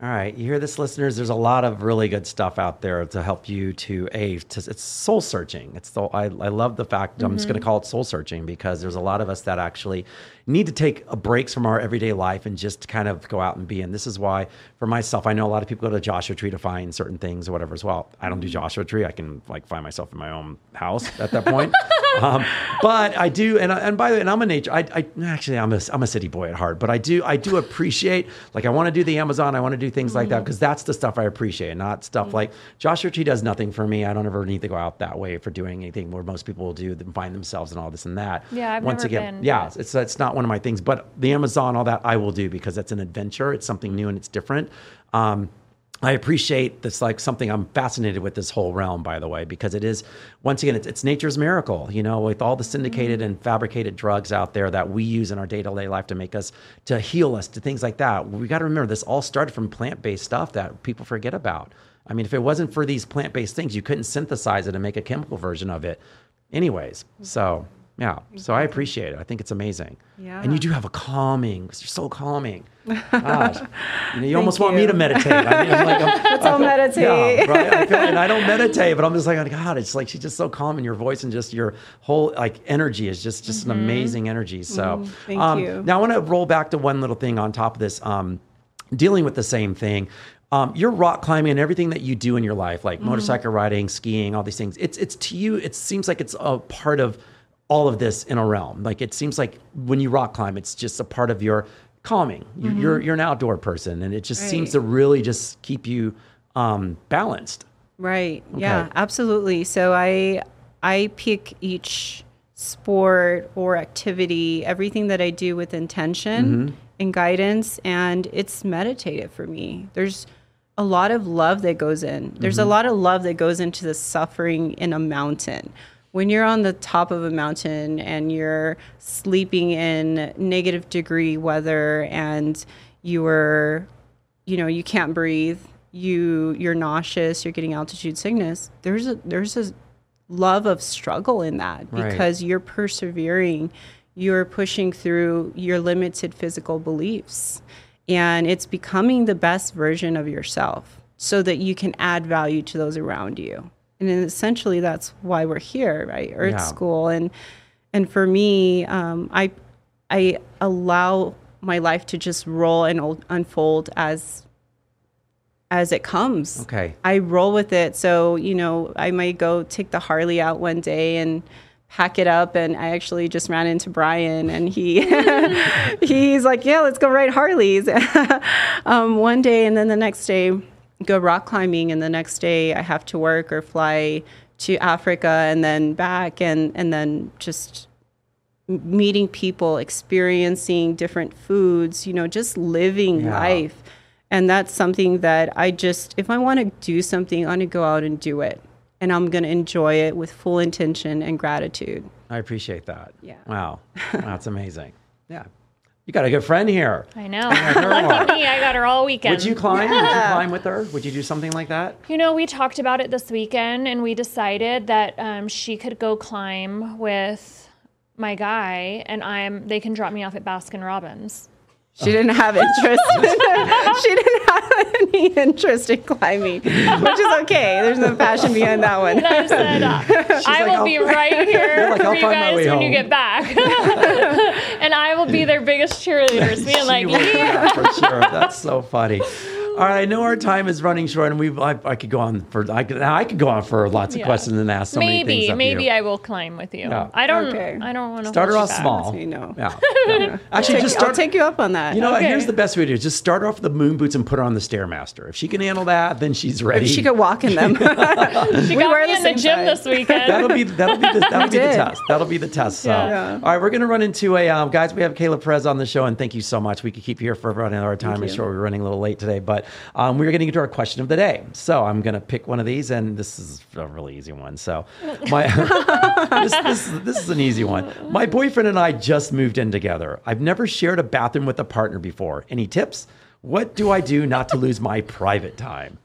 All right. You hear this, listeners? There's a lot of really good stuff out there to help you to a. To, it's soul searching. It's the I, I love the fact I'm just going to call it soul searching because there's a lot of us that actually need to take a breaks from our everyday life and just kind of go out and be. And this is why, for myself, I know a lot of people go to Joshua Tree to find certain things or whatever as well. I don't do Joshua Tree. I can like find myself in my own house at that point. um, but I do, and I- and by the way, and I'm a nature. I, I actually I'm a I'm a city boy at heart, but I do I do appreciate like I want to do the Amazon. I want to do things like that because that's the stuff I appreciate, not stuff like Joshua Tree does nothing for me. I don't ever need to go out that way for doing anything where most people will do find themselves and all this and that. Yeah, I've Once never again, been, yeah, but- it's it's not one of my things, but the Amazon, all that I will do because that's an adventure. It's something new and it's different. Um, I appreciate this, like something I'm fascinated with this whole realm, by the way, because it is, once again, it's, it's nature's miracle, you know, with all the syndicated mm-hmm. and fabricated drugs out there that we use in our day to day life to make us, to heal us, to things like that. We got to remember this all started from plant based stuff that people forget about. I mean, if it wasn't for these plant based things, you couldn't synthesize it and make a chemical version of it, anyways. Mm-hmm. So, yeah. So I appreciate it. I think it's amazing. Yeah. And you do have a calming, because you're so calming. Gosh. You, know, you almost want me to meditate. I mean, like, I'm, Let's all meditate. yeah, right. I feel, and I don't meditate, but I'm just like, oh, God, it's like she's just so calm, in your voice and just your whole like energy is just just an amazing energy. So, Thank um, you. Now I want to roll back to one little thing on top of this, um, dealing with the same thing. Um, your rock climbing and everything that you do in your life, like motorcycle riding, skiing, all these things. It's it's to you. It seems like it's a part of all of this in a realm. Like it seems like when you rock climb, it's just a part of your calming. You, You're you're an outdoor person, and it just seems Mm-hmm. To really just keep you um, balanced. Right. Yeah, absolutely. So I I pick each sport or activity, everything that I do with intention and guidance and it's meditative for me. There's a lot of love that goes in. There's a lot of love that goes into the suffering in a mountain. When you're on the top of a mountain and you're sleeping in negative degree weather and you're you know you can't breathe you you're nauseous you're getting altitude sickness there's a there's a love of struggle in that Right. because you're persevering you're pushing through your limited physical beliefs and it's becoming the best version of yourself so that you can add value to those around you and essentially that's why we're here right earth Yeah. school and and for me um, i i allow my life to just roll and unfold as as it comes Okay. I roll with it. So, you know, I might go take the Harley out one day and pack it up. And I actually just ran into Brian, and he he's like, "Yeah, let's go ride Harleys." um, one day, and then the next day, go rock climbing, and the next day I have to work or fly to Africa and then back, and and then just meeting people, experiencing different foods, you know, just living Yeah. life. And that's something that I just, if I want to do something, I'm going to go out and do it. And I'm going to enjoy it with full intention and gratitude. I appreciate that. Yeah. Wow. That's amazing. Yeah. You got a good friend here. I know. Lucky me, I got her all weekend. Would you climb? Would you climb with her? Would you do something like that? You know, we talked about it this weekend, and we decided that um, she could go climb with my guy, and I'm. They can drop me off at Baskin Robbins. She didn't have interest. she didn't have any interest in climbing, which is okay. There's no passion behind that one. I said, uh, I like, will "I'll- be right here for "I'll you guys way when you get back, and I will be their biggest cheerleaders, being like, She will do yeah. for sure. That's so funny. All right, I know our time is running short, and we I, I could go on for I could I could go on for lots of Yeah. questions and ask so many things maybe, of maybe you. I will climb with you. Yeah. I don't. Okay. I don't want to Start her off back. small. You know. Yeah. yeah. Actually, Take- just I'll take you up on that. you know, what? Okay. here's the best way to do it. Just start off with the moon boots and put her on the stairmaster. If she can handle that, then she's ready. she could walk in them. She got wear me the in the same gym size. this weekend. That'll be that'll be the, that'll be the did. test. That'll be the test. So, Yeah. Yeah. all right, we're gonna run into a um, guys. We have Kayla Perez on the show, and thank you so much. We could keep you here for running our time. I'm sure we're running a little late today, but um, we're getting into our question of the day. So I'm gonna pick one of these, and this is a really easy one. So my this, this this is an easy one. My boyfriend and I just moved in together. I've never shared a bathroom with a partner before. Any tips? What do I do not to lose my private time?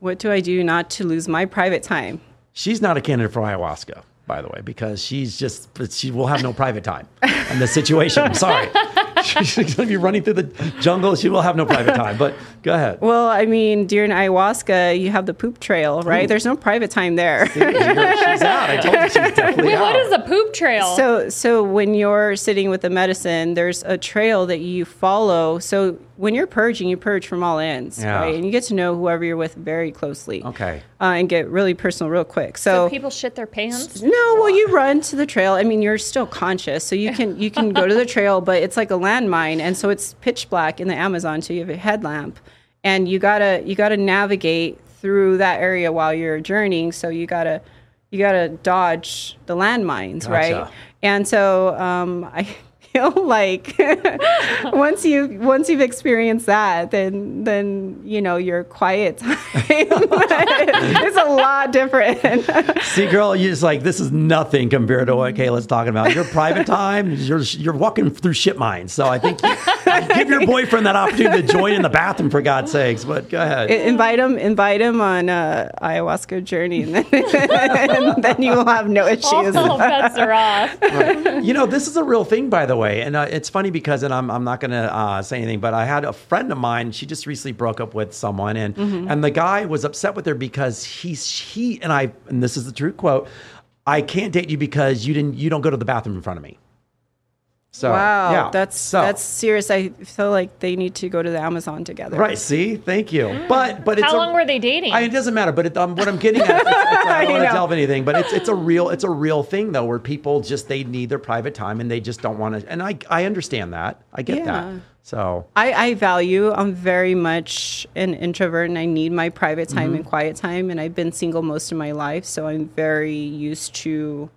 what do I do not to lose my private time? She's not a candidate for ayahuasca, by the way, because she's just she will have no private time in this situation. I'm sorry. She's going to be running through the jungle. She will have no private time. But go ahead. Well, I mean, during ayahuasca, you have the poop trail, right? There's no private time there. She's out. I told you she's definitely Wait, out. what is a poop trail? So, so when you're sitting with the medicine, there's a trail that you follow. So when you're purging, you purge from all ends, Yeah. right? And you get to know whoever you're with very closely. Okay. Uh, and get really personal real quick. so So, people shit their pants. no, well, you run to the trail. I mean, you're still conscious, so you can you can go to the trail, but it's like a landmine, and so it's pitch black in the Amazon. So you have a headlamp, and you gotta you gotta navigate through that area while you're journeying. So you gotta you gotta dodge the landmines, right? And so um, I feel like once you once you've experienced that, then then you know your quiet time is a lot different. See, girl, you're just like, this is nothing compared to what Kayla's talking about. Your private time, you're, you're walking through shit mines. So I think you, give your boyfriend that opportunity to join in the bathroom, for God's sakes. But go ahead. invite him invite him on a ayahuasca journey and then, and then you will have no issues All bets are off. you know, this is a real thing, by the way, and uh, it's funny because, and I'm, I'm not going to uh, say anything, but I had a friend of mine. She just recently broke up with someone, and and the guy was upset with her because he's he and I, and this is the true quote. I can't date you because you didn't you don't go to the bathroom in front of me. So wow yeah, that's so- that's serious i feel like they need to go to the amazon together right. See, thank you. But but it's How a- long were they dating? I, it doesn't matter, but it, um, what I'm getting at, it's, it's, I don't want to know. delve anything, but it's it's a real it's a real thing though, where people just they need their private time and they just don't want to. And I I understand that, I get Yeah. that. So I, I value i'm very much an introvert and i need my private time and quiet time and i've been single most of my life so i'm very used to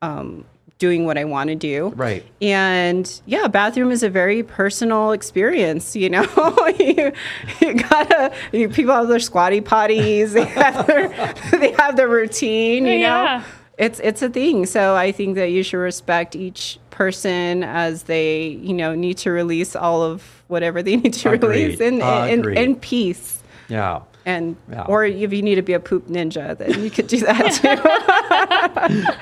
um, doing what i want to do right, And yeah, bathroom is a very personal experience. You know, you, you gotta. You, people have their squatty potties. They have their, they have their routine. You Yeah. know, it's it's a thing. So I think that you should respect each person as they you know need to release all of whatever they need to Agreed. release in in, Agreed. in peace. yeah. And Yeah. or if you need to be a poop ninja, then you could do that too.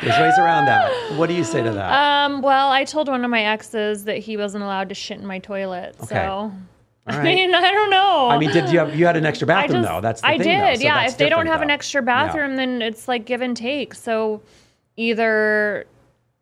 There's ways around that. What do you say to that? um, well, I told one of my exes that he wasn't allowed to shit in my toilet. Okay. So, All I mean, I don't know. I mean, did you have you had an extra bathroom just- though? That's the I thing. did. So yeah. If they don't different, have an though. extra Yeah. bathroom, then it's like give and take. So either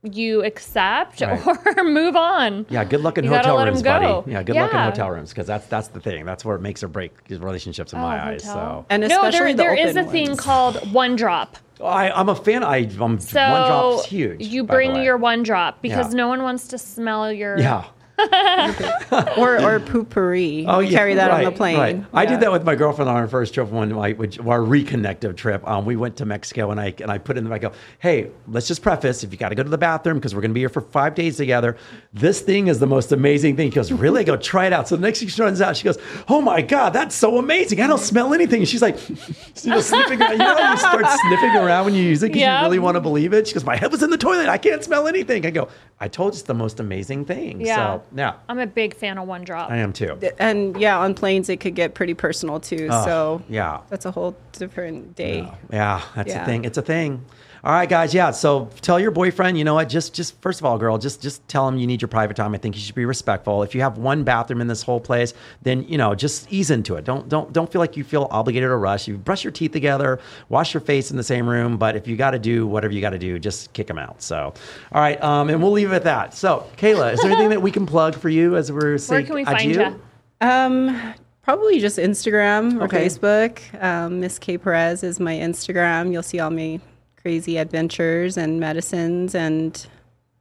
you accept Right. or move on. Yeah, good luck in You hotel rooms, go. buddy. Yeah, good luck in hotel rooms because that's that's the thing. That's where it makes or breaks relationships in oh, my Oh, eyes. So and No, especially there, the there is a open thing called one drop. I, I'm a fan. I, um, I'm So one drop's huge. you by the bring way. your one drop because Yeah. no one wants to smell your. Yeah. or or poopery. Oh, yeah, carry that on the right, plane. right. I did that with my girlfriend on our first trip, one like which our reconnective trip. Um, we went to Mexico, and I and I put in the I go, hey, let's just preface if you got to go to the bathroom because we're going to be here for five days together. This thing is the most amazing thing. He goes, really? I go, try it out. So the next thing she runs out, she goes, oh my god, that's so amazing. I don't smell anything. And she's like, you know, sniffing around. You know, you start sniffing around when you use it because Yeah. you really want to believe it. She goes, my head was in the toilet. I can't smell anything. I go, I told you it's the most amazing thing. Yeah. So yeah, I'm a big fan of one drop. I am too. And yeah, on planes it could get pretty personal too. Oh, so yeah. that's a whole different day. Yeah, that's a thing. It's a thing. All right, guys. Yeah. So tell your boyfriend. You know what? Just, just first of all, girl, just, just tell him you need your private time. I think you should be respectful. If you have one bathroom in this whole place, then you know, just ease into it. Don't, don't, don't feel like you feel obligated or rush. You brush your teeth together, wash your face in the same room. But if you got to do whatever you got to do, just kick him out. So, all right. Um, and we'll leave it at that. So, Kayla, is there anything that we can plug for you as we're saying Where can we find adieu? you? Um, probably just Instagram or Okay. Facebook. Um, Miss K Perez is my Instagram. You'll see all my crazy adventures and medicines and.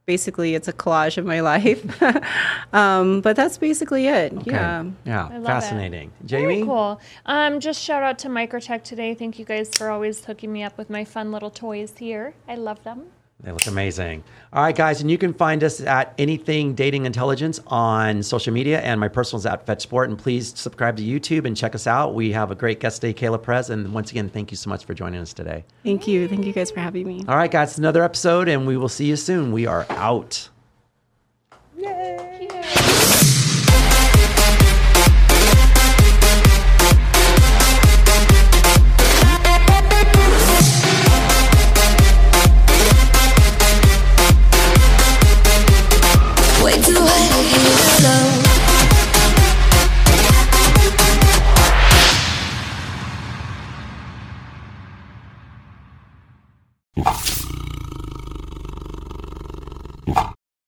Basically, it's a collage of my life, um, but that's basically it. Okay. Yeah. Yeah. love it. Fascinating. Very Jamie. cool. Um, just shout out to Microtech today. Thank you guys for always hooking me up with my fun little toys here. I love them. They look amazing. All right, guys, and you can find us at Anything Dating Intelligence on social media, and my personal is at Fetch Sport. And please subscribe to YouTube and check us out. We have a great guest today, Kayla Perez. And once again, thank you so much for joining us today. Thank you. Thank you guys for having me. All right, guys, another episode, and we will see you soon. We are out. Yay!